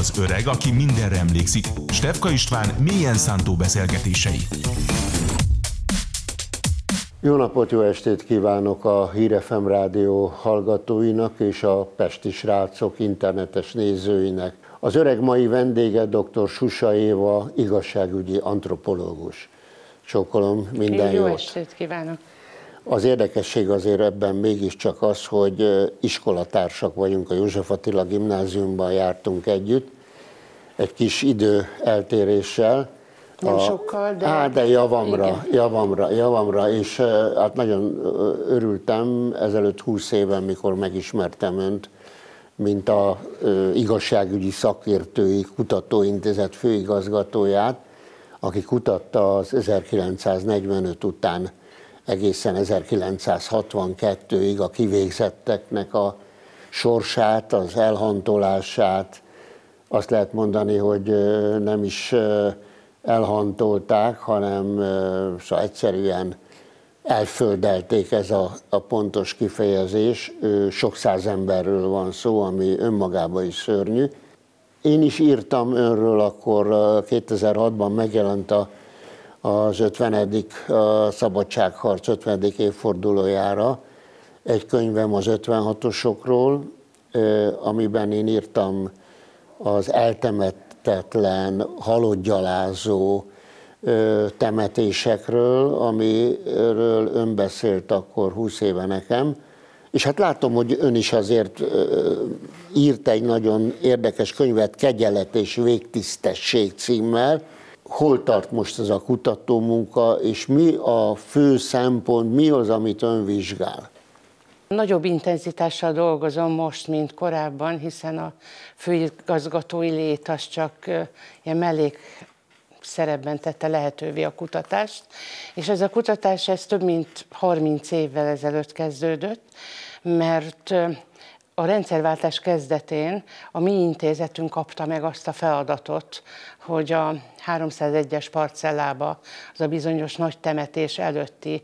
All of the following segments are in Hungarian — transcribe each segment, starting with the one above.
Az öreg, aki mindenre emlékszik. Stefka István mélyen szántó beszélgetései. Jó napot, jó estét kívánok a Hírefem rádió hallgatóinak és a Pesti srácok internetes nézőinek. Az öreg mai vendége dr. Susa Éva, igazságügyi antropológus. Csókolom, minden Jó jót. estét kívánok! Az érdekesség azért ebben mégiscsak az, hogy iskolatársak vagyunk, a József Attila gimnáziumban jártunk együtt, egy kis idő eltéréssel. Nem sokkal, de- Á, de javamra, Igen. javamra, javamra, és hát nagyon örültem ezelőtt 20 éven, mikor megismertem önt, mint a ö, igazságügyi szakértői kutatóintézet főigazgatóját, aki kutatta az 1945 után egészen 1962-ig a kivégzetteknek a sorsát, az elhantolását. Azt lehet mondani, hogy nem is elhantolták, hanem szóval egyszerűen elföldelték ez a, a pontos kifejezés. Sok száz emberről van szó, ami önmagában is szörnyű. Én is írtam önről, akkor ö, 2006-ban megjelent a, az 50. ö, szabadságharc 50. évfordulójára egy könyvem az 56-osokról, ö, amiben én írtam az eltemettetlen, halottgyalázó temetésekről, amiről ön beszélt akkor 20 éve nekem, és hát látom, hogy ön is azért írt egy nagyon érdekes könyvet, Kegyelet és végtisztesség címmel. Hol tart most ez a kutatómunka, és mi a fő szempont, mi az, amit ön vizsgál? Nagyobb intenzitással dolgozom most, mint korábban, hiszen a főigazgatói lét az csak ilyen mellék szerepben tette lehetővé a kutatást, és ez a kutatás ez több mint 30 évvel ezelőtt kezdődött, mert a rendszerváltás kezdetén a mi intézetünk kapta meg azt a feladatot, hogy a 301-es parcellába, az a bizonyos nagy temetés előtti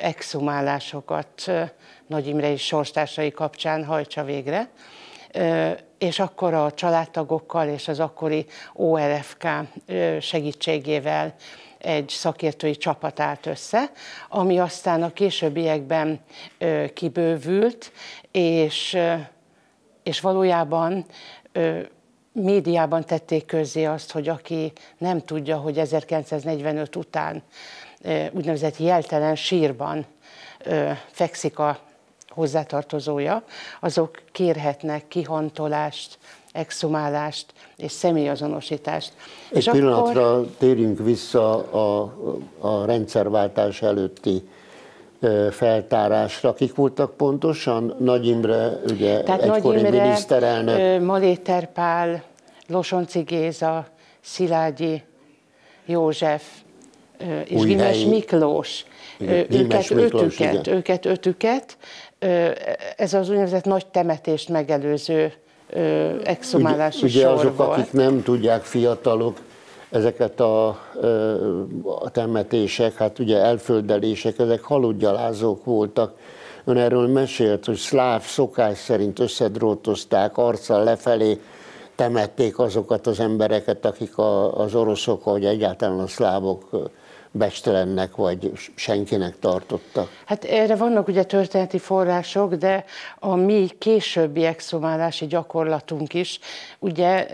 exhumálásokat Nagy Imre és sorstársai kapcsán hajtsa végre. És akkor a családtagokkal és az akkori ORFK segítségével egy szakértői csapat állt össze, ami aztán a későbbiekben kibővült, és, és valójában médiában tették közzé azt, hogy aki nem tudja, hogy 1945 után úgynevezett jeltelen sírban fekszik a hozzátartozója, azok kérhetnek kihantolást, exhumálást és személyazonosítást. Egy és pillanatra akkor... térjünk vissza a, a rendszerváltás előtti feltárásra. Kik voltak pontosan? Nagy Imre, ugye Tehát egykori Nagy Imre, miniszterelnök. Maléter Pál, Losonci Géza, Szilágyi József és Újhelyi- Gimes Miklós. Igen, Őket, Miklós, ötüket, igen. őket, ötüket. Ez az úgynevezett nagy temetést megelőző ö, exhumálási ugye sor azok, volt. akik nem tudják, fiatalok, ezeket a, a temetések, hát ugye elföldelések, ezek haludgyalázók voltak. Ön erről mesélt, hogy szláv szokás szerint összedrótozták, arccal lefelé temették azokat az embereket, akik a, az oroszok, vagy egyáltalán a szlávok becstelennek vagy senkinek tartottak. Hát erre vannak ugye történeti források, de a mi későbbi exhumálási gyakorlatunk is, ugye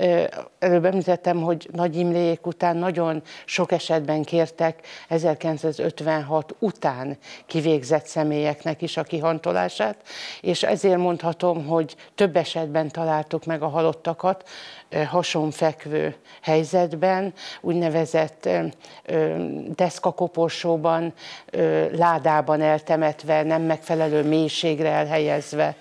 előbb említettem, hogy Nagy Imréjék után nagyon sok esetben kértek 1956 után kivégzett személyeknek is a kihantolását, és ezért mondhatom, hogy több esetben találtuk meg a halottakat hasonfekvő helyzetben, úgynevezett deszkakoporsóban, ládában eltemetve, nem megfelelő mélységre elhelyezve,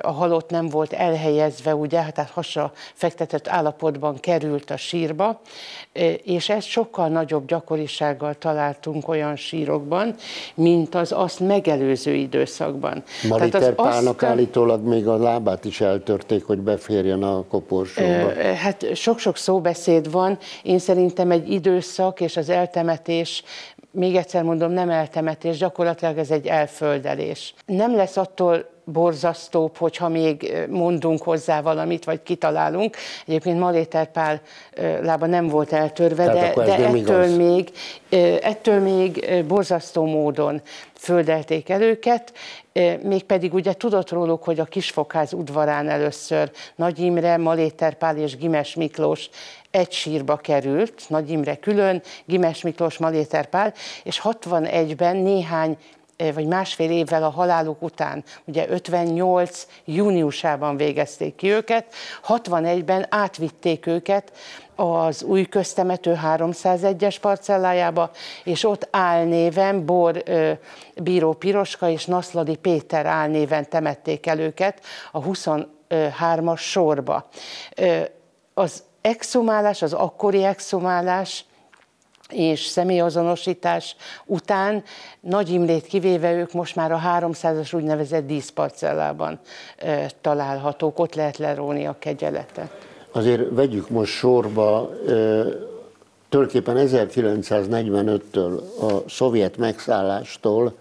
a halott nem volt elhelyezve, ugye, tehát hasra fektetett állapotban került a sírba, és ezt sokkal nagyobb gyakorisággal találtunk olyan sírokban, mint az azt megelőző időszakban. Maliter Pálnak azt- állítólag még a lábát is eltörték, hogy beférjen a koporsóba. Ö, Hát sok-sok szóbeszéd van. Én szerintem egy időszak és az eltemetés, még egyszer mondom, nem eltemetés, gyakorlatilag ez egy elföldelés. Nem lesz attól borzasztóbb, hogyha még mondunk hozzá valamit, vagy kitalálunk. Egyébként Maléter Pál lába nem volt eltörve, Tehát de, de ettől, igaz. még, ettől még borzasztó módon földelték el őket, mégpedig ugye tudott róluk, hogy a Kisfokház udvarán először Nagy Imre, Maléter Pál és Gimes Miklós egy sírba került, Nagy Imre külön, Gimes Miklós, Maléter Pál, és 61-ben néhány vagy másfél évvel a haláluk után, ugye 58 júniusában végezték ki őket, 61-ben átvitték őket az új köztemető 301-es parcellájába, és ott álnéven Bor Bíró Piroska és Naszladi Péter álnéven temették el őket a 23-as sorba. Az exhumálás, az akkori exhumálás és személyazonosítás után Nagy Imrét kivéve ők most már a 300-as úgynevezett díszparcellában e, találhatók, ott lehet leróni a kegyeletet. Azért vegyük most sorba, e, tulajdonképpen 1945-től a szovjet megszállástól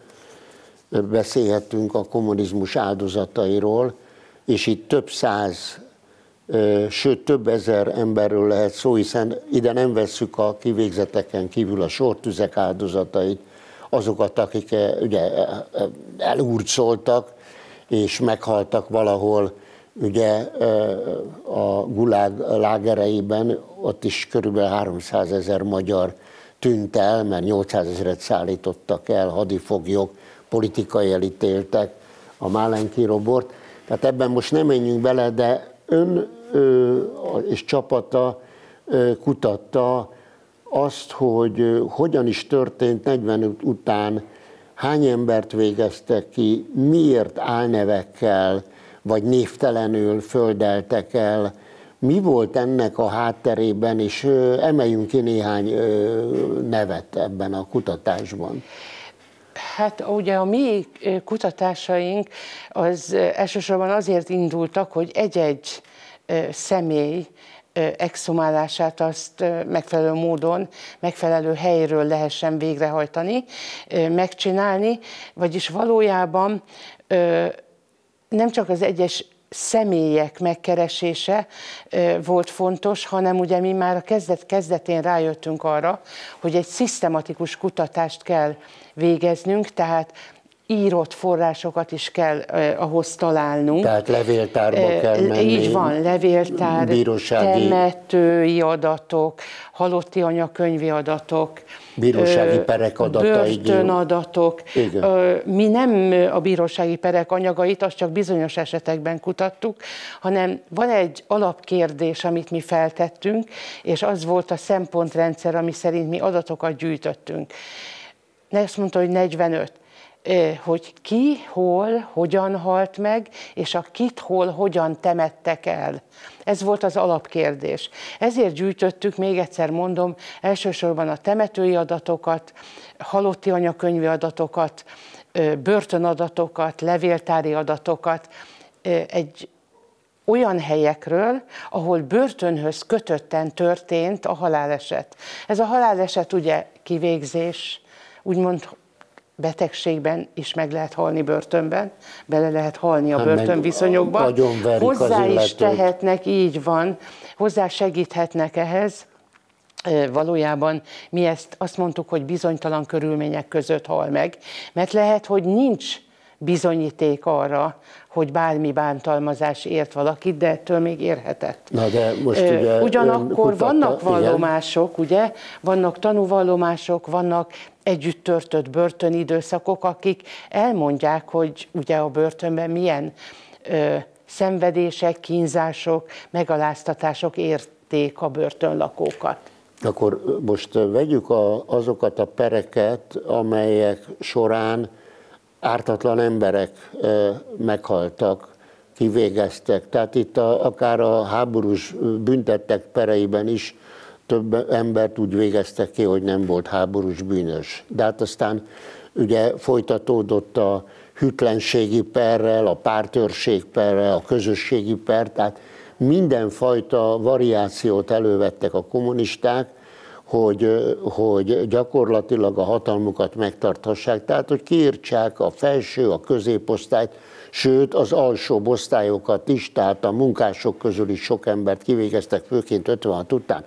beszélhetünk a kommunizmus áldozatairól, és itt több száz sőt több ezer emberről lehet szó, hiszen ide nem vesszük a kivégzeteken kívül a sortüzek áldozatait, azokat, akik ugye elurcoltak és meghaltak valahol ugye a gulág lágereiben, ott is körülbelül 300 ezer magyar tűnt el, mert 800 ezeret szállítottak el, hadifoglyok, politikai elítéltek, a Málenki robort. Tehát ebben most nem menjünk bele, de ön és csapata kutatta azt, hogy hogyan is történt 45 után, hány embert végeztek ki, miért álnevekkel, vagy névtelenül földeltek el, mi volt ennek a hátterében, és emeljünk ki néhány nevet ebben a kutatásban. Hát ugye a mi kutatásaink az elsősorban azért indultak, hogy egy-egy személy exhumálását azt megfelelő módon, megfelelő helyről lehessen végrehajtani, megcsinálni, vagyis valójában nem csak az egyes személyek megkeresése volt fontos, hanem ugye mi már a kezdet kezdetén rájöttünk arra, hogy egy szisztematikus kutatást kell végeznünk, tehát írott forrásokat is kell eh, ahhoz találnunk. Tehát levéltárba eh, kell menni. Így van, levéltár, bírósági... temetői adatok, halotti anyakönyvi adatok, bírósági perek adatai. Börtönadatok. Igen. Mi nem a bírósági perek anyagait, azt csak bizonyos esetekben kutattuk, hanem van egy alapkérdés, amit mi feltettünk, és az volt a szempontrendszer, ami szerint mi adatokat gyűjtöttünk. Ezt mondta, hogy 45 hogy ki, hol, hogyan halt meg, és a kit, hol, hogyan temettek el. Ez volt az alapkérdés. Ezért gyűjtöttük, még egyszer mondom, elsősorban a temetői adatokat, halotti anyakönyvi adatokat, börtönadatokat, levéltári adatokat, egy olyan helyekről, ahol börtönhöz kötötten történt a haláleset. Ez a haláleset ugye kivégzés, úgymond betegségben is meg lehet halni börtönben, bele lehet halni a hát börtönviszonyokba. Hozzá is tehetnek, így van, hozzá segíthetnek ehhez. Valójában mi ezt azt mondtuk, hogy bizonytalan körülmények között hal meg, mert lehet, hogy nincs bizonyíték arra, hogy bármi bántalmazás ért valakit, de ettől még érhetett. Na de most ugye Ugyanakkor kutatta, vannak vallomások, igen. ugye, vannak tanúvallomások, vannak együtt törtött börtönidőszakok, akik elmondják, hogy ugye a börtönben milyen ö, szenvedések, kínzások, megaláztatások érték a börtönlakókat. Akkor most vegyük a, azokat a pereket, amelyek során ártatlan emberek meghaltak, kivégeztek. Tehát itt a, akár a háborús büntettek pereiben is több embert úgy végeztek ki, hogy nem volt háborús bűnös. De hát aztán ugye folytatódott a hűtlenségi perrel, a pártörség perrel, a közösségi per, tehát mindenfajta variációt elővettek a kommunisták, hogy, hogy gyakorlatilag a hatalmukat megtarthassák, tehát hogy kiírtsák a felső, a középosztályt, sőt az alsó osztályokat is, tehát a munkások közül is sok embert kivégeztek, főként 56 után.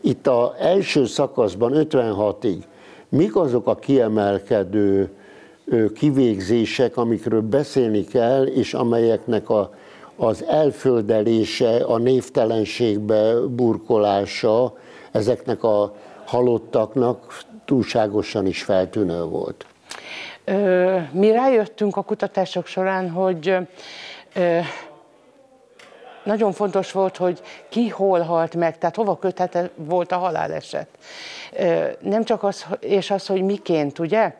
Itt az első szakaszban 56-ig mik azok a kiemelkedő kivégzések, amikről beszélni kell, és amelyeknek a, az elföldelése, a névtelenségbe burkolása ezeknek a halottaknak túlságosan is feltűnő volt. Mi rájöttünk a kutatások során, hogy nagyon fontos volt, hogy ki hol halt meg, tehát hova köthető volt a haláleset. Nem csak az, és az, hogy miként, ugye?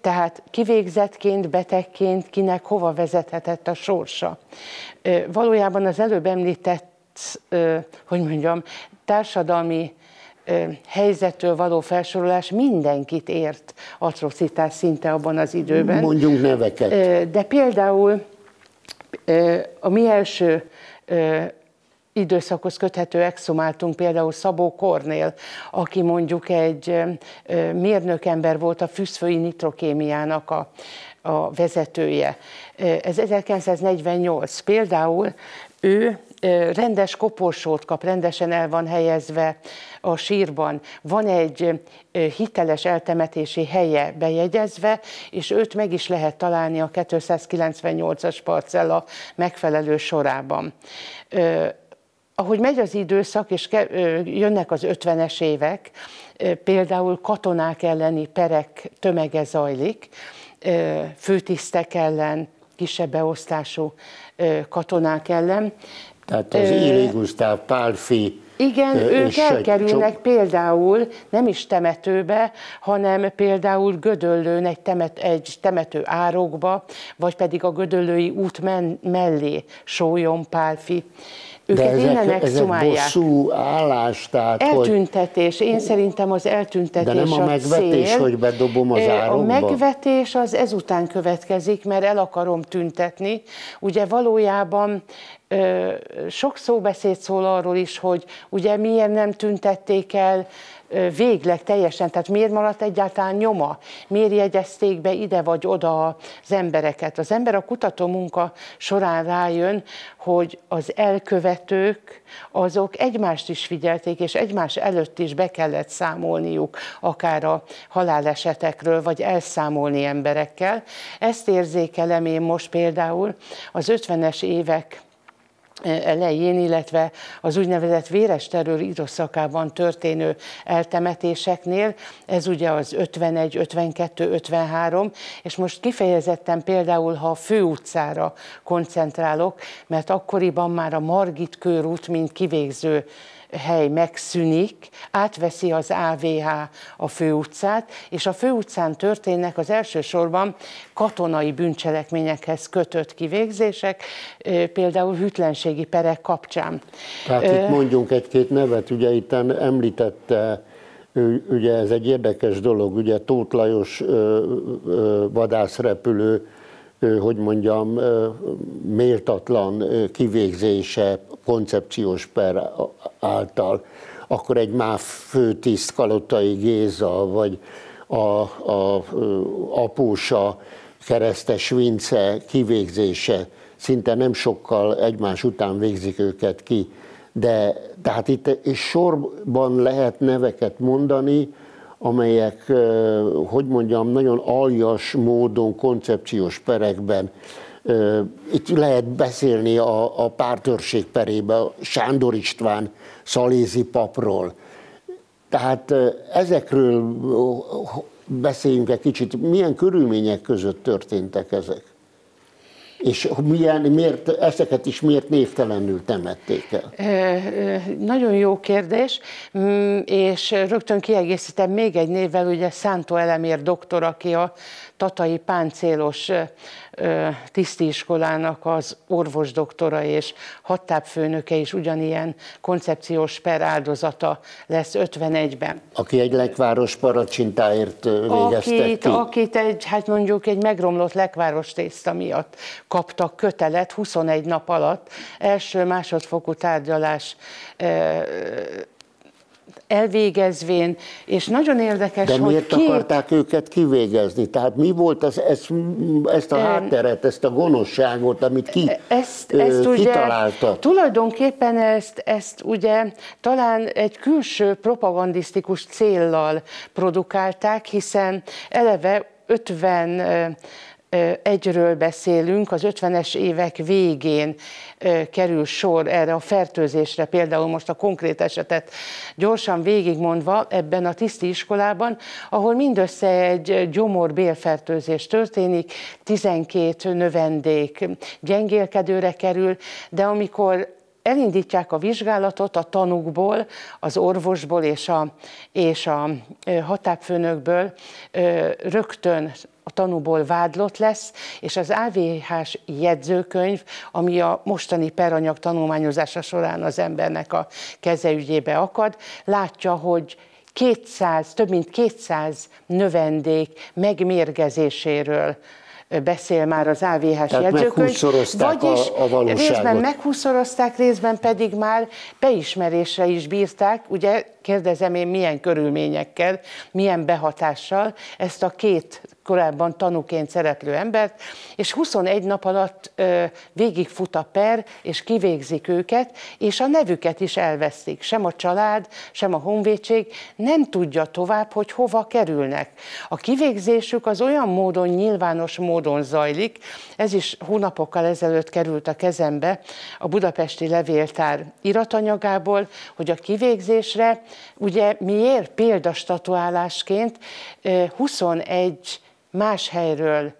Tehát kivégzettként, betegként, kinek hova vezethetett a sorsa. Valójában az előbb említett, hogy mondjam, társadalmi helyzettől való felsorolás mindenkit ért atrocitás szinte abban az időben. Mondjunk neveket. De például a mi első időszakhoz köthető exhumáltunk például Szabó Kornél, aki mondjuk egy mérnökember volt a fűszfői nitrokémiának a, a vezetője. Ez 1948. Például ő rendes koporsót kap, rendesen el van helyezve a sírban. Van egy hiteles eltemetési helye bejegyezve, és őt meg is lehet találni a 298-as parcella megfelelő sorában. Ahogy megy az időszak, és jönnek az 50-es évek, például katonák elleni perek tömege zajlik, főtisztek ellen, kisebb beosztású katonák ellen. Tehát az Éli Gusztáv Pálfi igen, ők elkerülnek sok... például nem is temetőbe, hanem például Gödöllőn egy, temet, egy temető árokba, vagy pedig a Gödöllői út men, mellé Sólyom Pálfi. Őket De ezek, ezek bosszú állás, tehát Eltüntetés. Hogy... Én szerintem az eltüntetés De nem a megvetés, a cél. hogy bedobom az árokba? A megvetés az ezután következik, mert el akarom tüntetni. Ugye valójában sok szóbeszéd szól arról is, hogy ugye miért nem tüntették el végleg teljesen, tehát miért maradt egyáltalán nyoma, miért jegyezték be ide vagy oda az embereket. Az ember a kutató munka során rájön, hogy az elkövetők azok egymást is figyelték, és egymás előtt is be kellett számolniuk, akár a halálesetekről, vagy elszámolni emberekkel. Ezt érzékelem én most például az 50-es évek elején, illetve az úgynevezett véres terror időszakában történő eltemetéseknél, ez ugye az 51, 52, 53, és most kifejezetten például, ha a főutcára koncentrálok, mert akkoriban már a Margit körút, mint kivégző hely megszűnik, átveszi az AVH a főutcát, és a főutcán történnek az elsősorban katonai bűncselekményekhez kötött kivégzések, például hűtlenségi perek kapcsán. Tehát itt mondjunk egy-két nevet, ugye itt említette ugye ez egy érdekes dolog, ugye Tóth Lajos vadászrepülő hogy mondjam, méltatlan kivégzése koncepciós per által, akkor egy MÁV főtiszt Kalottai Géza, vagy a, a Apósa keresztes Vince kivégzése, szinte nem sokkal egymás után végzik őket ki. De tehát itt és sorban lehet neveket mondani, amelyek, hogy mondjam, nagyon aljas módon, koncepciós perekben itt lehet beszélni a, a pártörség perébe Sándor István szalézi papról. Tehát ezekről beszéljünk egy kicsit, milyen körülmények között történtek ezek? És milyen, miért, ezeket is miért névtelenül temették el? Nagyon jó kérdés, mm, és rögtön kiegészítem még egy névvel, ugye Szántó Elemér doktor, aki a Tatai Páncélos tisztiiskolának az orvos doktora és hattábfőnöke is ugyanilyen koncepciós per áldozata lesz 51-ben. Aki egy lekváros paracsintáért végeztek akit, ki. Akit egy, hát mondjuk egy megromlott lekváros tészta miatt kaptak kötelet 21 nap alatt, első másodfokú tárgyalás elvégezvén, és nagyon érdekes, De hogy miért két... akarták őket kivégezni? Tehát mi volt az, ezt, ezt a hátteret, ezt a gonoszságot, amit ki ezt, ezt ö, ugye, kitalálta? Tulajdonképpen ezt, ezt ugye talán egy külső propagandisztikus céllal produkálták, hiszen eleve 50 egyről beszélünk, az 50-es évek végén kerül sor erre a fertőzésre, például most a konkrét esetet gyorsan végigmondva ebben a tiszti iskolában, ahol mindössze egy gyomorbélfertőzés történik, 12 növendék gyengélkedőre kerül, de amikor elindítják a vizsgálatot a tanukból, az orvosból és a, és a hatápfőnökből rögtön a tanúból vádlott lesz, és az AVH-s jegyzőkönyv, ami a mostani peranyag tanulmányozása során az embernek a kezeügyébe akad, látja, hogy 200, több mint 200 növendék megmérgezéséről beszél már az AVH-s jegyzőkönyv. Vagyis a, a valóságot. részben meghúszorozták, részben pedig már beismerésre is bírták, ugye kérdezem én milyen körülményekkel, milyen behatással ezt a két korábban tanúként szereplő embert, és 21 nap alatt ö, végigfut a per, és kivégzik őket, és a nevüket is elvesztik. Sem a család, sem a honvédség nem tudja tovább, hogy hova kerülnek. A kivégzésük az olyan módon, nyilvános módon zajlik, ez is hónapokkal ezelőtt került a kezembe a budapesti levéltár iratanyagából, hogy a kivégzésre ugye miért példastatuálásként 21 más helyről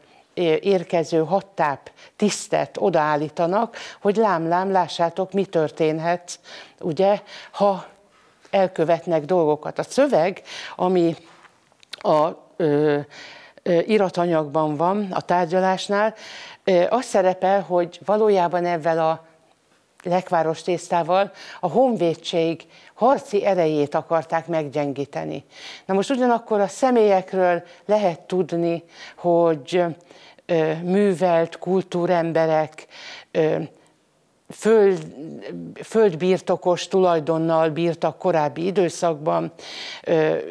érkező hattáp tisztet odaállítanak, hogy lám-lám, lássátok, mi történhet, ugye, ha elkövetnek dolgokat. A szöveg, ami a ö, ö, iratanyagban van, a tárgyalásnál, ö, az szerepel, hogy valójában ezzel a lekváros tésztával a honvédség harci erejét akarták meggyengíteni. Na most ugyanakkor a személyekről lehet tudni, hogy művelt kultúremberek, föld, földbirtokos tulajdonnal bírtak korábbi időszakban,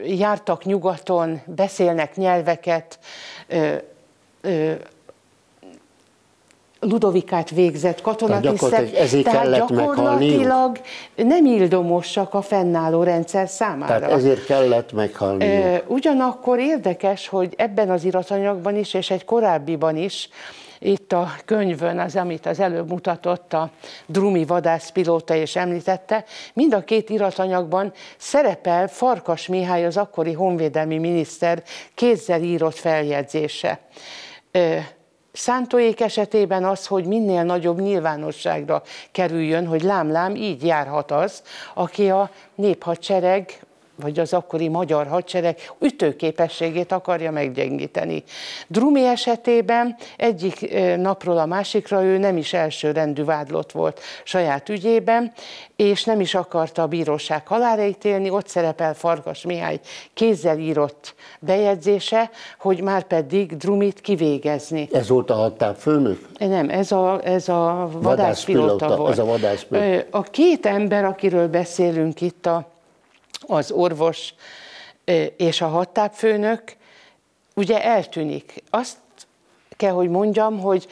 jártak nyugaton, beszélnek nyelveket, Ludovikát végzett katonatisztek, ezért tehát gyakorlatilag nem ildomosak a fennálló rendszer számára. Tehát ezért kellett meghalni. Ugyanakkor érdekes, hogy ebben az iratanyagban is, és egy korábbiban is, itt a könyvön, az, amit az előbb mutatott a Drumi vadászpilóta és említette, mind a két iratanyagban szerepel Farkas Mihály, az akkori honvédelmi miniszter kézzel írott feljegyzése Szántóék esetében az, hogy minél nagyobb nyilvánosságra kerüljön, hogy lám-lám így járhat az, aki a néphadsereg vagy az akkori magyar hadsereg ütőképességét akarja meggyengíteni. Drumi esetében egyik napról a másikra ő nem is elsőrendű vádlott volt saját ügyében, és nem is akarta a bíróság halára ítélni, ott szerepel Farkas Mihály kézzel írott bejegyzése, hogy már pedig Drumit kivégezni. Ez volt a határfőnök? Nem, ez a, ez a vadászpilóta volt. Ez a vadászpilóta. A két ember, akiről beszélünk itt, a az orvos és a hattápfőnök ugye eltűnik. Azt kell, hogy mondjam, hogy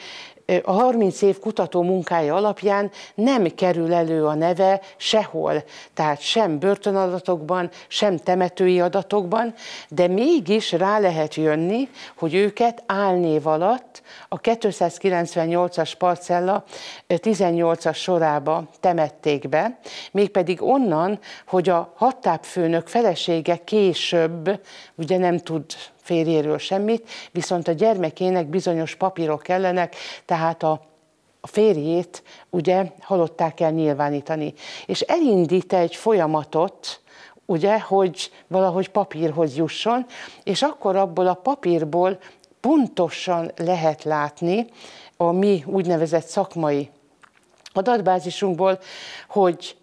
a 30 év kutató munkája alapján nem kerül elő a neve sehol, tehát sem börtönadatokban, sem temetői adatokban, de mégis rá lehet jönni, hogy őket álnév alatt a 298-as parcella 18-as sorába temették be, mégpedig onnan, hogy a hattápfőnök felesége később ugye nem tud férjéről semmit, viszont a gyermekének bizonyos papírok kellenek, tehát a a férjét ugye halották kell nyilvánítani. És elindít egy folyamatot, ugye, hogy valahogy papírhoz jusson, és akkor abból a papírból pontosan lehet látni a mi úgynevezett szakmai adatbázisunkból, hogy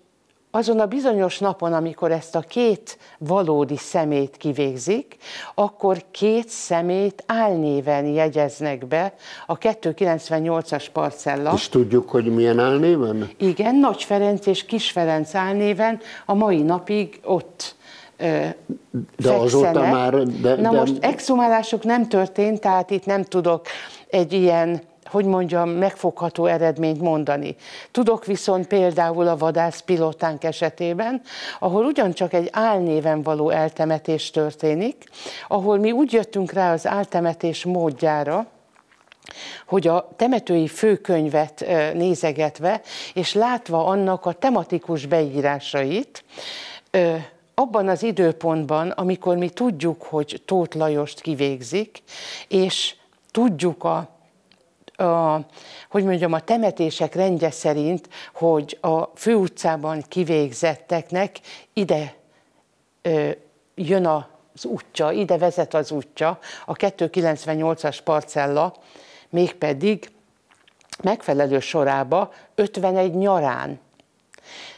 azon a bizonyos napon, amikor ezt a két valódi szemét kivégzik, akkor két szemét álnéven jegyeznek be a 298-as parcella. És tudjuk, hogy milyen álnéven? Igen, Nagy Ferenc és Kis Ferenc álnéven a mai napig ott de fekszenek. azóta már... De, Na de... most exhumálások nem történt, tehát itt nem tudok egy ilyen hogy mondjam, megfogható eredményt mondani. Tudok viszont például a vadász pilotánk esetében, ahol ugyancsak egy álnéven való eltemetés történik, ahol mi úgy jöttünk rá az áltemetés módjára, hogy a temetői főkönyvet nézegetve, és látva annak a tematikus beírásait, abban az időpontban, amikor mi tudjuk, hogy Tóth Lajost kivégzik, és tudjuk a a, hogy mondjam, a temetések rendje szerint, hogy a főutcában kivégzetteknek ide ö, jön az útja, ide vezet az útja, a 298-as parcella, mégpedig megfelelő sorába 51 nyarán.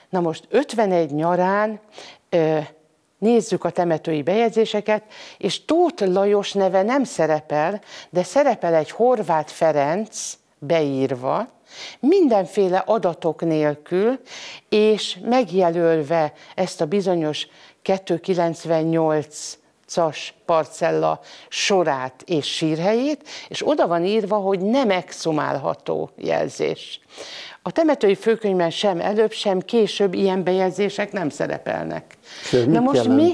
Na most 51 nyarán ö, nézzük a temetői bejegyzéseket, és Tóth Lajos neve nem szerepel, de szerepel egy Horváth Ferenc beírva, mindenféle adatok nélkül, és megjelölve ezt a bizonyos 298 as parcella sorát és sírhelyét, és oda van írva, hogy nem exhumálható jelzés. A temetői főkönyvben sem előbb, sem később ilyen bejegyzések nem szerepelnek. Na most mi,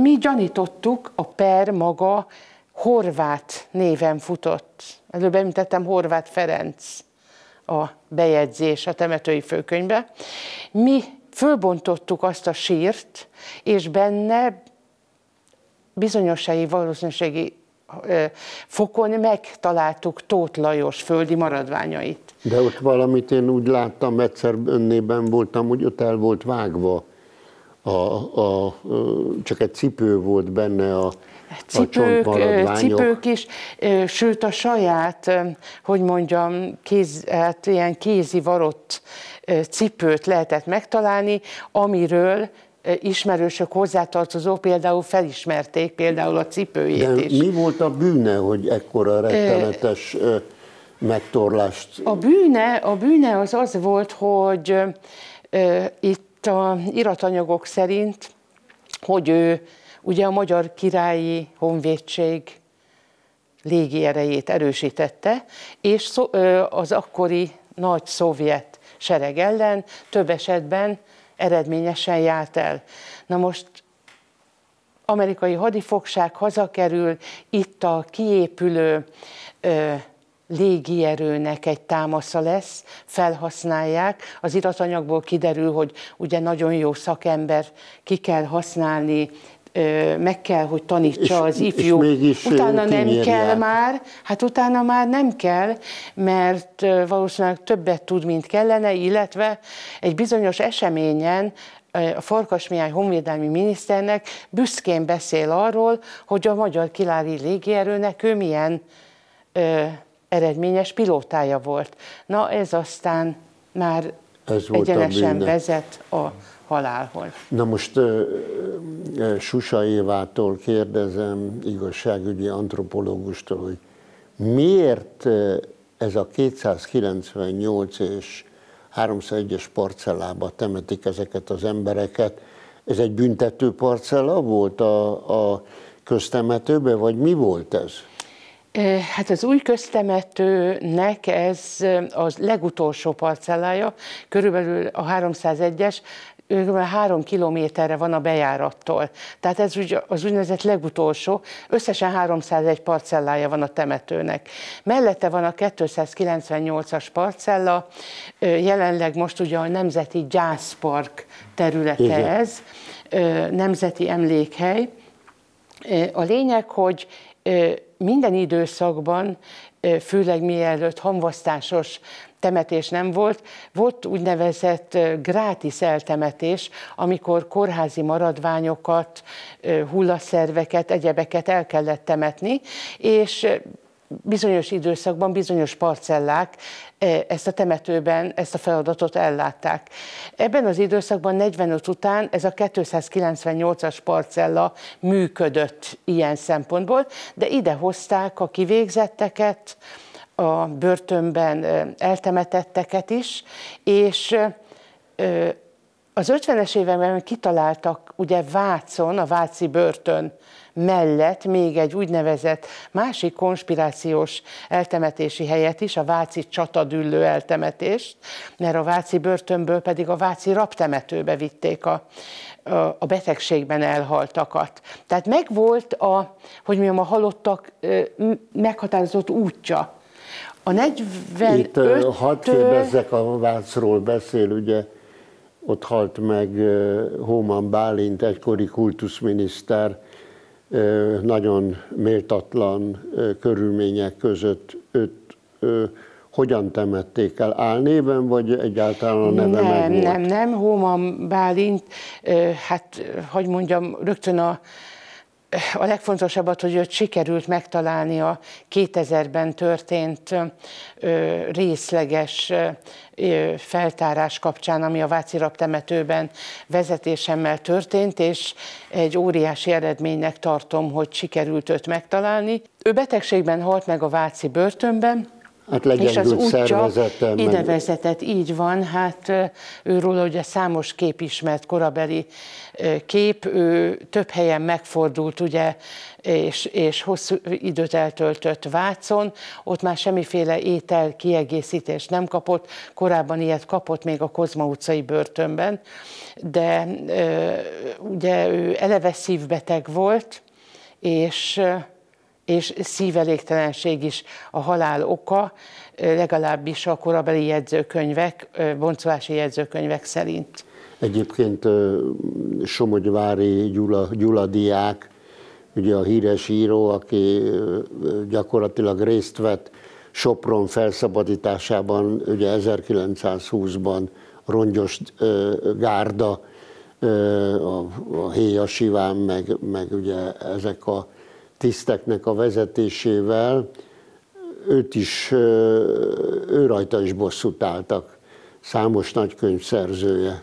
mi gyanítottuk, a per maga Horvát néven futott. Előbb említettem Horvát Ferenc a bejegyzés a temetői főkönyvbe. Mi fölbontottuk azt a sírt, és benne bizonyossági valószínűségi fokon megtaláltuk Tóth Lajos földi maradványait. De ott valamit én úgy láttam, egyszer önnében voltam, hogy ott el volt vágva. A, a, a, csak egy cipő volt benne a, cipők, a cipők is, sőt a saját, hogy mondjam, kéz, hát ilyen kézi varott cipőt lehetett megtalálni, amiről ismerősök hozzátartozó például felismerték például a cipőjét De is. mi volt a bűne, hogy ekkora rettenetes megtorlást? A bűne, a bűne az az volt, hogy itt a iratanyagok szerint, hogy ő ugye a Magyar Királyi Honvédség légierejét erősítette, és az akkori nagy szovjet sereg ellen több esetben eredményesen járt el. Na most amerikai hadifogság hazakerül, itt a kiépülő ö, légierőnek egy támasza lesz, felhasználják. Az iratanyagból kiderül, hogy ugye nagyon jó szakember ki kell használni, meg kell, hogy tanítsa és, az ifjú. És utána nem kell már, hát utána már nem kell, mert valószínűleg többet tud, mint kellene, illetve egy bizonyos eseményen a Farkas Mihály honvédelmi miniszternek büszkén beszél arról, hogy a magyar kilári légierőnek ő milyen ö, eredményes pilótája volt. Na ez aztán már ez egyenesen vezet a halálhoz. Na most uh, Susa Évától kérdezem, igazságügyi antropológustól, hogy miért ez a 298 és 301-es parcellába temetik ezeket az embereket? Ez egy büntető parcella volt a, a köztemetőben, vagy mi volt ez? Hát az új köztemetőnek ez az legutolsó parcellája, körülbelül a 301-es, három kilométerre van a bejárattól. Tehát ez úgy, az úgynevezett legutolsó, összesen 301 parcellája van a temetőnek. Mellette van a 298-as parcella, jelenleg most ugye a Nemzeti Gyászpark területe Igen. ez, nemzeti emlékhely. A lényeg, hogy minden időszakban, főleg mielőtt hamvasztásos temetés nem volt, volt úgynevezett grátis eltemetés, amikor kórházi maradványokat, hullaszerveket, egyebeket el kellett temetni, és bizonyos időszakban bizonyos parcellák ezt a temetőben ezt a feladatot ellátták. Ebben az időszakban 45 után ez a 298-as parcella működött ilyen szempontból, de ide hozták a kivégzetteket, a börtönben eltemetetteket is, és az 50-es években kitaláltak ugye Vácon, a Váci börtön mellett még egy úgynevezett másik konspirációs eltemetési helyet is, a Váci csatadüllő eltemetést, mert a Váci börtönből pedig a Váci raptemetőbe vitték a, a betegségben elhaltakat. Tehát megvolt a, hogy mondjam, a halottak meghatározott útja. A 45 Itt hadd kérdezzek, a Vácról beszél, ugye ott halt meg Hóman Bálint, egykori kultuszminiszter, nagyon méltatlan körülmények között őt hogyan temették el? Álnéven, vagy egyáltalán a neve Nem, meg nem, nem. Hóman Bálint, hát, hogy mondjam, rögtön a a legfontosabbat, hogy őt sikerült megtalálni a 2000-ben történt részleges feltárás kapcsán, ami a Váci temetőben vezetésemmel történt, és egy óriási eredménynek tartom, hogy sikerült őt megtalálni. Ő betegségben halt meg a Váci börtönben, Hát és az útja ide meg... vezetett, így van, hát őről ugye számos kép ismert, korabeli kép, ő több helyen megfordult, ugye, és, és hosszú időt eltöltött Vácon, ott már semmiféle étel kiegészítés nem kapott, korábban ilyet kapott még a Kozma utcai börtönben, de ugye ő eleve szívbeteg volt, és és szívelégtelenség is a halál oka, legalábbis a korabeli jegyzőkönyvek, boncolási jegyzőkönyvek szerint. Egyébként Somogyvári Gyula, Gyula diák, ugye a híres író, aki gyakorlatilag részt vett Sopron felszabadításában, ugye 1920-ban rongyos gárda, a, a Héja Siván, meg, meg ugye ezek a tiszteknek a vezetésével őt is, ő rajta is bosszút álltak, számos nagykönyv szerzője.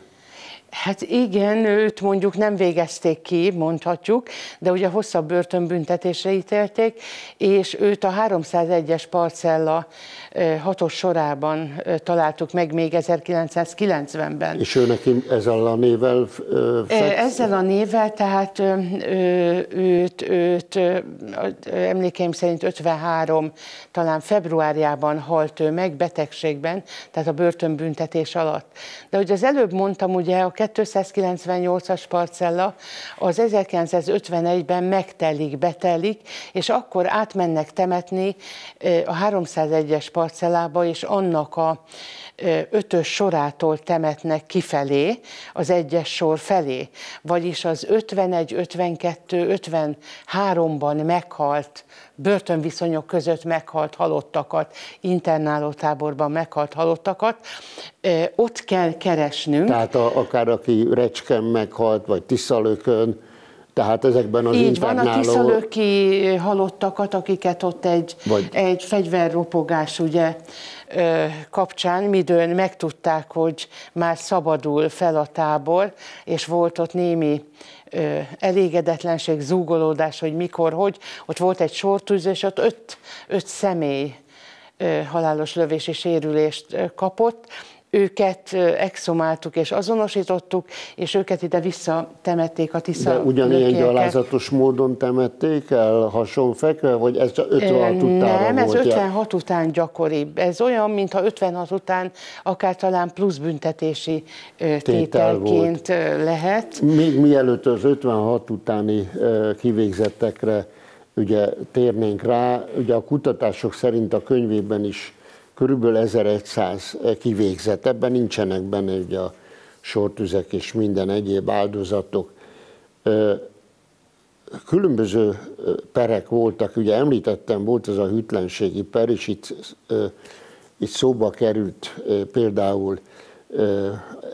Hát igen, őt mondjuk nem végezték ki, mondhatjuk, de ugye hosszabb börtönbüntetésre ítélték, és őt a 301-es parcella hatos sorában találtuk meg még 1990-ben. És ő neki ezzel a névvel feksz? Ezzel a névvel, tehát őt, őt emlékeim szerint 53, talán februárjában halt ő meg betegségben, tehát a börtönbüntetés alatt. De hogy az előbb mondtam, ugye a 298-as parcella az 1951-ben megtelik, betelik, és akkor átmennek temetni a 301-es parcellába, és annak a ötös sorától temetnek kifelé, az egyes sor felé. Vagyis az 51, 52, 53-ban meghalt, börtönviszonyok között meghalt halottakat, internálótáborban meghalt halottakat, ott kell keresnünk. Tehát a, akár aki Recsken meghalt, vagy Tiszalökön, tehát ezekben az Így internáló... van, a tiszalöki halottakat, akiket ott egy, Vagy... egy fegyverropogás ugye kapcsán, midőn megtudták, hogy már szabadul fel a tábor, és volt ott némi elégedetlenség, zúgolódás, hogy mikor, hogy. Ott volt egy sortűz, és ott öt, öt személy halálos lövési sérülést kapott, őket exhumáltuk és azonosítottuk, és őket ide visszatemették a Tisza De ugyanilyen gyalázatos módon temették el, hasonfekve, vagy ez csak 56 után Nem, ez volt 56 ja? után gyakoribb. Ez olyan, mintha 56 után akár talán plusz büntetési tételként lehet. Még mielőtt az 56 utáni kivégzettekre ugye térnénk rá, ugye a kutatások szerint a könyvében is körülbelül 1100 kivégzett, ebben nincsenek benne ugye a sortüzek és minden egyéb áldozatok. Különböző perek voltak, ugye említettem, volt ez a hűtlenségi per, és itt, itt szóba került például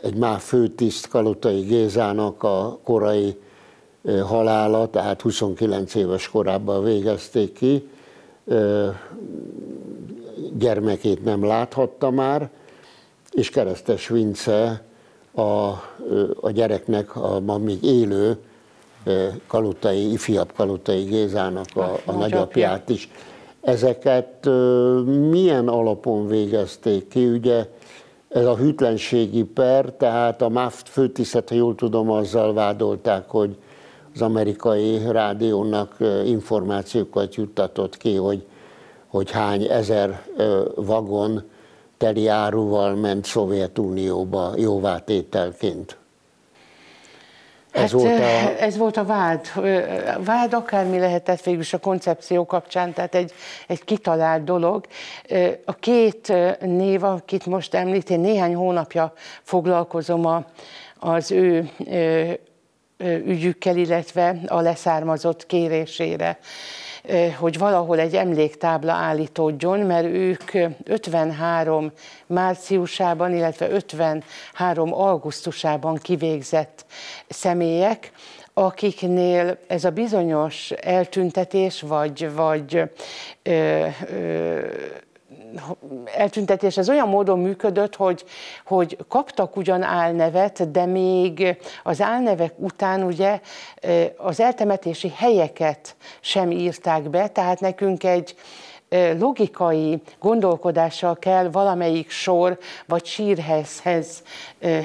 egy már főtiszt Kalotai Gézának a korai halála, tehát 29 éves korában végezték ki, gyermekét nem láthatta már, és Keresztes Vince a, a gyereknek a ma még élő Kalutai, ifjabb Kalutai Gézának a, a nagyapját is. Ezeket milyen alapon végezték ki? Ugye ez a hűtlenségi per, tehát a MAFT főtisztet, ha jól tudom, azzal vádolták, hogy az amerikai rádiónak információkat juttatott ki, hogy, hogy hány ezer vagon teli áruval ment Szovjetunióba jóvátételként. Ez, hát, volt a... ez volt a vád. Vád akármi lehetett végül is a koncepció kapcsán, tehát egy, egy kitalált dolog. A két név, akit most említ, én néhány hónapja foglalkozom a, az ő ügyükkel, illetve a leszármazott kérésére hogy valahol egy emléktábla állítódjon, mert ők 53 márciusában, illetve 53 augusztusában kivégzett személyek, akiknél ez a bizonyos eltüntetés, vagy, vagy ö, ö, eltüntetés. Ez olyan módon működött, hogy, hogy kaptak ugyan álnevet, de még az álnevek után ugye az eltemetési helyeket sem írták be, tehát nekünk egy logikai gondolkodással kell valamelyik sor vagy sírhezhez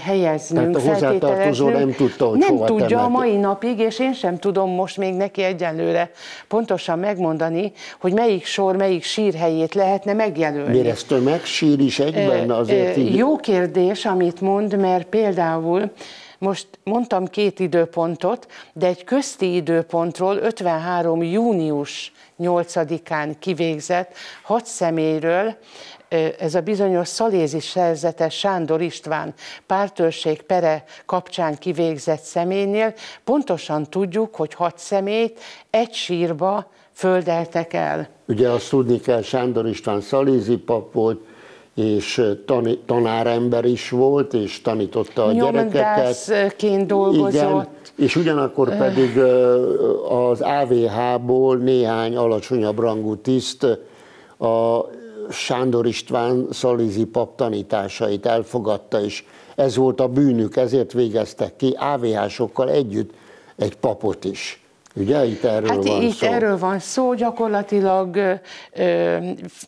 helyeznünk, Tehát a hozzátartozó nem tudta, hogy Nem tudja temetni. a mai napig, és én sem tudom most még neki egyenlőre pontosan megmondani, hogy melyik sor, melyik sírhelyét lehetne megjelölni. Miért ez sír is egyben? Azért így... Jó kérdés, amit mond, mert például most mondtam két időpontot, de egy közti időpontról 53. június 8-án kivégzett hat személyről, ez a bizonyos szalézi szerzetes Sándor István pártörség pere kapcsán kivégzett személynél pontosan tudjuk, hogy hat személyt egy sírba földeltek el. Ugye azt tudni kell, Sándor István szalézi pap volt, és tani, tanárember is volt, és tanította a gyerekeket. dolgozott. Igen, és ugyanakkor pedig az AVH-ból néhány alacsonyabb rangú tiszt a Sándor István Szalizi pap tanításait elfogadta, és ez volt a bűnük, ezért végeztek ki AVH-sokkal együtt egy papot is. Ugye itt erről hát van itt szó? erről van szó, gyakorlatilag ö,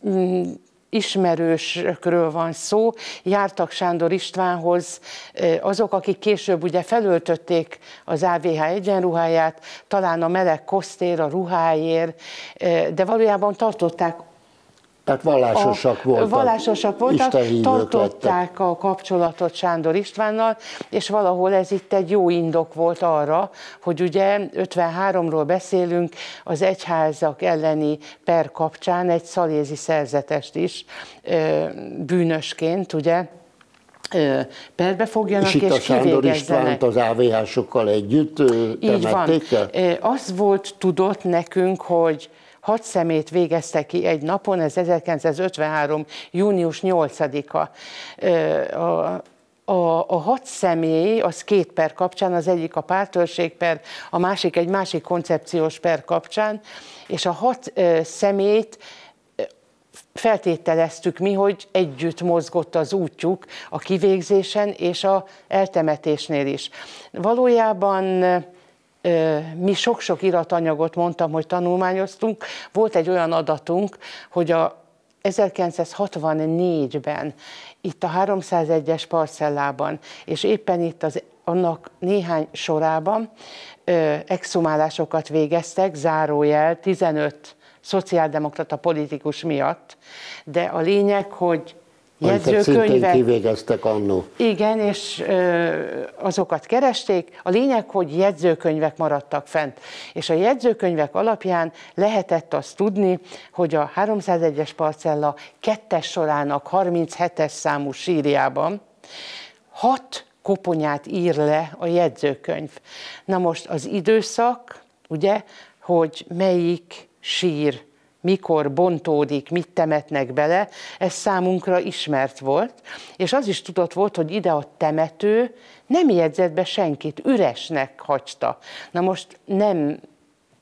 ö, ismerősökről van szó, jártak Sándor Istvánhoz azok, akik később ugye felöltötték az AVH egyenruháját, talán a meleg kosztér, a ruháért, de valójában tartották tehát vallásosak voltak. Vallásosak voltak, tartották lettek. a kapcsolatot Sándor Istvánnal, és valahol ez itt egy jó indok volt arra, hogy ugye 53-ról beszélünk, az egyházak elleni per kapcsán egy szalézi szerzetest is bűnösként, ugye, perbe fogjanak és, és itt a Sándor Istvánt az AVH-sokkal együtt Így van. El? Az volt tudott nekünk, hogy hat szemét végezte ki egy napon, ez 1953. június 8-a. A, a, a hat személy, az két per kapcsán, az egyik a pártörség per, a másik egy másik koncepciós per kapcsán, és a hat szemét feltételeztük mi, hogy együtt mozgott az útjuk a kivégzésen és a eltemetésnél is. Valójában mi sok-sok iratanyagot mondtam, hogy tanulmányoztunk. Volt egy olyan adatunk, hogy a 1964-ben itt a 301-es parcellában, és éppen itt az, annak néhány sorában ö, exhumálásokat végeztek, zárójel 15 szociáldemokrata politikus miatt, de a lényeg, hogy jegyzőkönyvek. kivégeztek annó. Igen, és azokat keresték. A lényeg, hogy jegyzőkönyvek maradtak fent. És a jegyzőkönyvek alapján lehetett azt tudni, hogy a 301-es parcella kettes sorának 37-es számú sírjában hat koponyát ír le a jegyzőkönyv. Na most az időszak, ugye, hogy melyik sír mikor bontódik, mit temetnek bele, ez számunkra ismert volt, és az is tudott volt, hogy ide a temető nem jegyzett be senkit, üresnek hagyta. Na most nem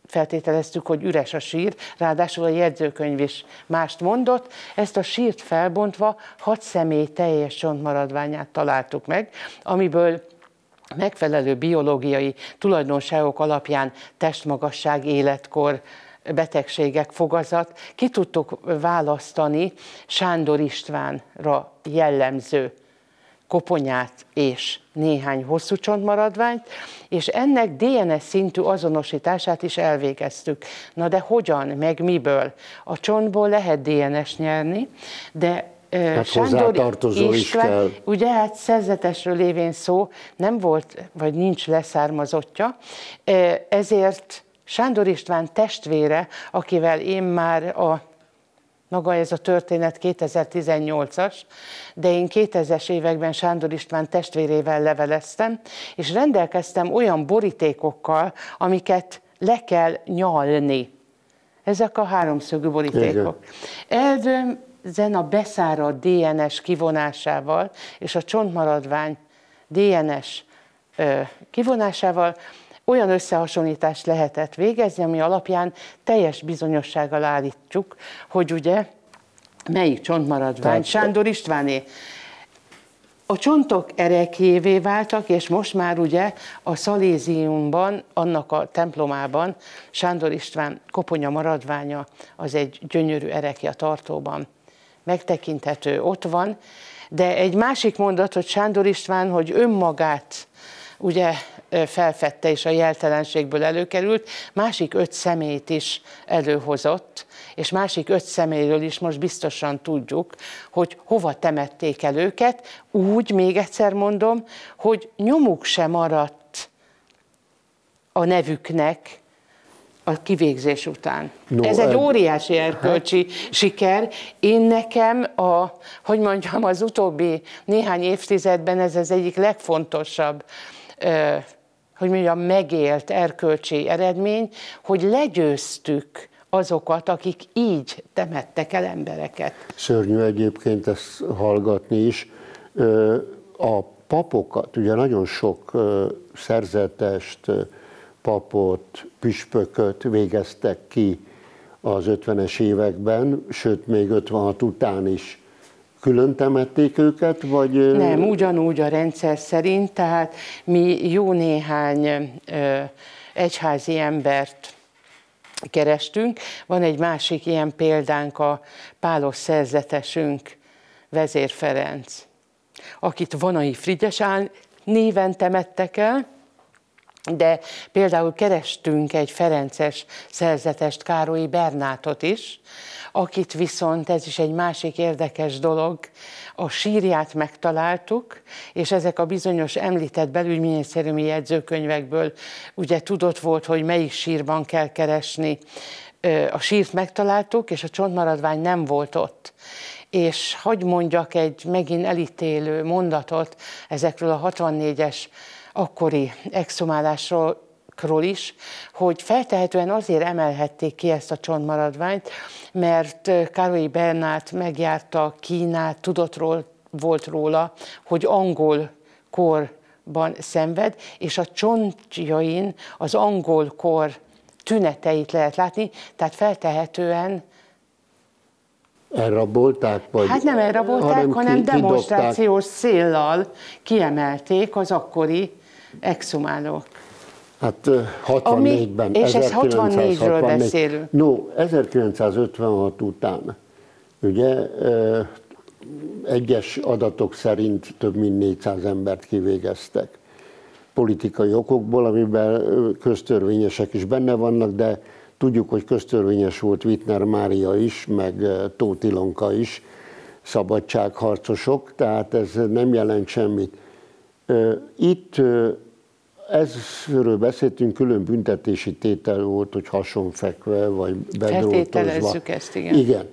feltételeztük, hogy üres a sír, ráadásul a jegyzőkönyv is mást mondott. Ezt a sírt felbontva hat személy teljes csontmaradványát találtuk meg, amiből megfelelő biológiai tulajdonságok alapján testmagasság, életkor, betegségek fogazat, ki tudtuk választani Sándor Istvánra jellemző koponyát és néhány hosszú csontmaradványt, és ennek DNS szintű azonosítását is elvégeztük. Na de hogyan, meg miből? A csontból lehet DNS nyerni, de Hát Sándor István, is kell. ugye hát szerzetesről lévén szó nem volt, vagy nincs leszármazottja, ezért Sándor István testvére, akivel én már a maga ez a történet 2018-as, de én 2000-es években Sándor István testvérével leveleztem, és rendelkeztem olyan borítékokkal, amiket le kell nyalni. Ezek a háromszögű borítékok. Ezen a beszáradt DNS kivonásával és a csontmaradvány DNS kivonásával olyan összehasonlítást lehetett végezni, ami alapján teljes bizonyossággal állítjuk, hogy ugye melyik csontmaradvány, Tehát... Sándor Istváné. A csontok erekjévé váltak, és most már ugye a Szaléziumban, annak a templomában Sándor István koponya maradványa az egy gyönyörű erekja tartóban megtekinthető, ott van, de egy másik mondat, hogy Sándor István, hogy önmagát ugye felfedte és a jeltelenségből előkerült, másik öt szemét is előhozott, és másik öt személyről is most biztosan tudjuk, hogy hova temették el őket, úgy, még egyszer mondom, hogy nyomuk sem maradt a nevüknek, a kivégzés után. No, Ez egy óriási erkölcsi hát. siker. Én nekem, a, hogy mondjam, az utóbbi néhány évtizedben ez az egyik legfontosabb hogy mondjam, megélt erkölcsi eredmény, hogy legyőztük azokat, akik így temettek el embereket. Szörnyű egyébként ezt hallgatni is. A papokat, ugye nagyon sok szerzetest, papot, püspököt végeztek ki az 50-es években, sőt még 56 után is külön temették őket, vagy... Nem, ugyanúgy a rendszer szerint, tehát mi jó néhány egyházi embert kerestünk. Van egy másik ilyen példánk, a pálos szerzetesünk, Vezér Ferenc, akit Vanai Frigyes néven temettek el, de például kerestünk egy Ferences szerzetest, Károlyi Bernátot is, akit viszont, ez is egy másik érdekes dolog, a sírját megtaláltuk, és ezek a bizonyos említett belügyminisztériumi jegyzőkönyvekből ugye tudott volt, hogy melyik sírban kell keresni. A sírt megtaláltuk, és a csontmaradvány nem volt ott és hagy mondjak egy megint elítélő mondatot ezekről a 64-es akkori exhumálásról is, hogy feltehetően azért emelhették ki ezt a csontmaradványt, mert Károlyi Bernát megjárta Kínát, tudott ról, volt róla, hogy angol korban szenved, és a csontjain az angol kor tüneteit lehet látni, tehát feltehetően Elrabolták? Vagy hát nem elrabolták, hanem, hanem demonstrációs széllal kiemelték az akkori exhumálók. Hát 64-ben. és ez 64-ről beszélünk. No, 1956 után, ugye egyes adatok szerint több mint 400 embert kivégeztek politikai okokból, amiben köztörvényesek is benne vannak, de tudjuk, hogy köztörvényes volt Wittner Mária is, meg Tóth Ilonka is, szabadságharcosok, tehát ez nem jelent semmit. Itt ezről beszéltünk, külön büntetési tétel volt, hogy hasonfekve, vagy bedrótozva. ezt, igen. Igen.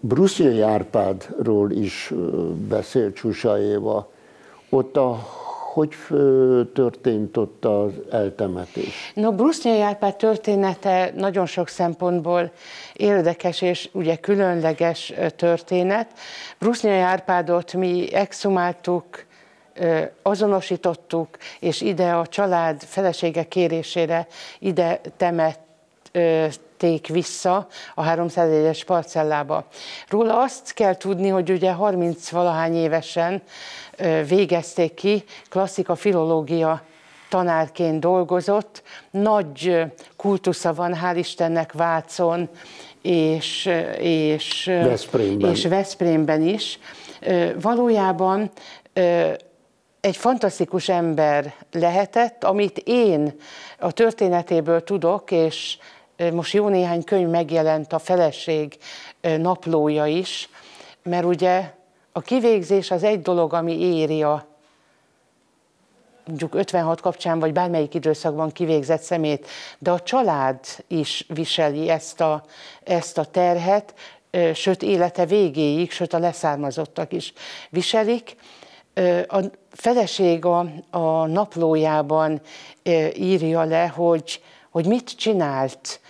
Brusznyai Árpádról is beszélt Csusa Éva. Ott a, hogy történt ott az eltemetés? No, Brusznyai Árpád története nagyon sok szempontból érdekes és ugye különleges történet. Brusznyai Árpádot mi exhumáltuk azonosítottuk, és ide a család felesége kérésére ide temett vissza a 300 éves parcellába. Róla azt kell tudni, hogy ugye 30 valahány évesen végezték ki, klasszika filológia tanárként dolgozott, nagy kultusza van, hál' Istennek Vácon és, és, Veszprémben. és Veszprémben is. Valójában egy fantasztikus ember lehetett, amit én a történetéből tudok, és most jó néhány könyv megjelent a feleség naplója is, mert ugye a kivégzés az egy dolog, ami éri a mondjuk 56 kapcsán, vagy bármelyik időszakban kivégzett szemét, de a család is viseli ezt a, ezt a terhet, sőt élete végéig, sőt a leszármazottak is viselik. A feleség a, naplójában írja le, hogy, hogy mit csinált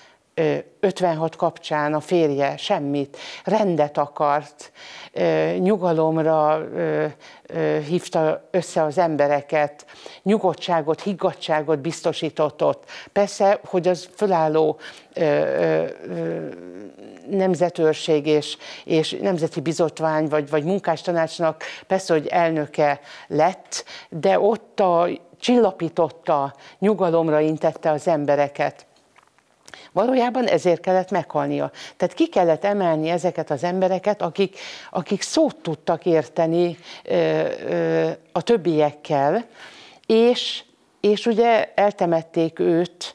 56 kapcsán a férje semmit, rendet akart, nyugalomra hívta össze az embereket, nyugodtságot, higgadságot biztosított ott. Persze, hogy az fölálló nemzetőrség és, és nemzeti bizotvány, vagy, vagy munkástanácsnak persze, hogy elnöke lett, de ott a csillapította, nyugalomra intette az embereket. Valójában ezért kellett meghalnia. Tehát ki kellett emelni ezeket az embereket, akik, akik szót tudtak érteni ö, ö, a többiekkel, és, és ugye eltemették őt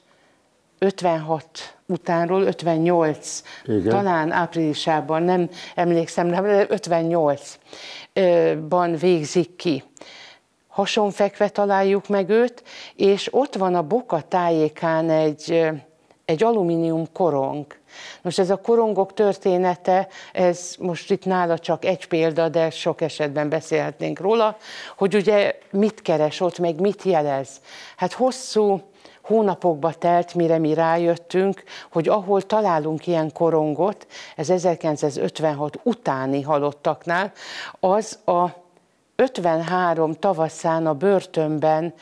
56 utánról, 58, Igen. talán áprilisában, nem emlékszem, nem, 58-ban végzik ki. Hasonfekve találjuk meg őt, és ott van a boka tájékán egy egy alumínium korong. Most ez a korongok története, ez most itt nála csak egy példa, de sok esetben beszélhetnénk róla, hogy ugye mit keres ott, meg mit jelez. Hát hosszú hónapokba telt, mire mi rájöttünk, hogy ahol találunk ilyen korongot, ez 1956 utáni halottaknál, az a 53 tavaszán a börtönben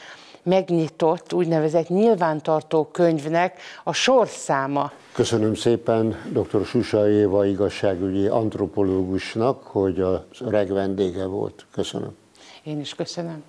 megnyitott úgynevezett nyilvántartó könyvnek a sorszáma. Köszönöm szépen dr. Susa Éva igazságügyi antropológusnak, hogy a öreg vendége volt. Köszönöm. Én is köszönöm.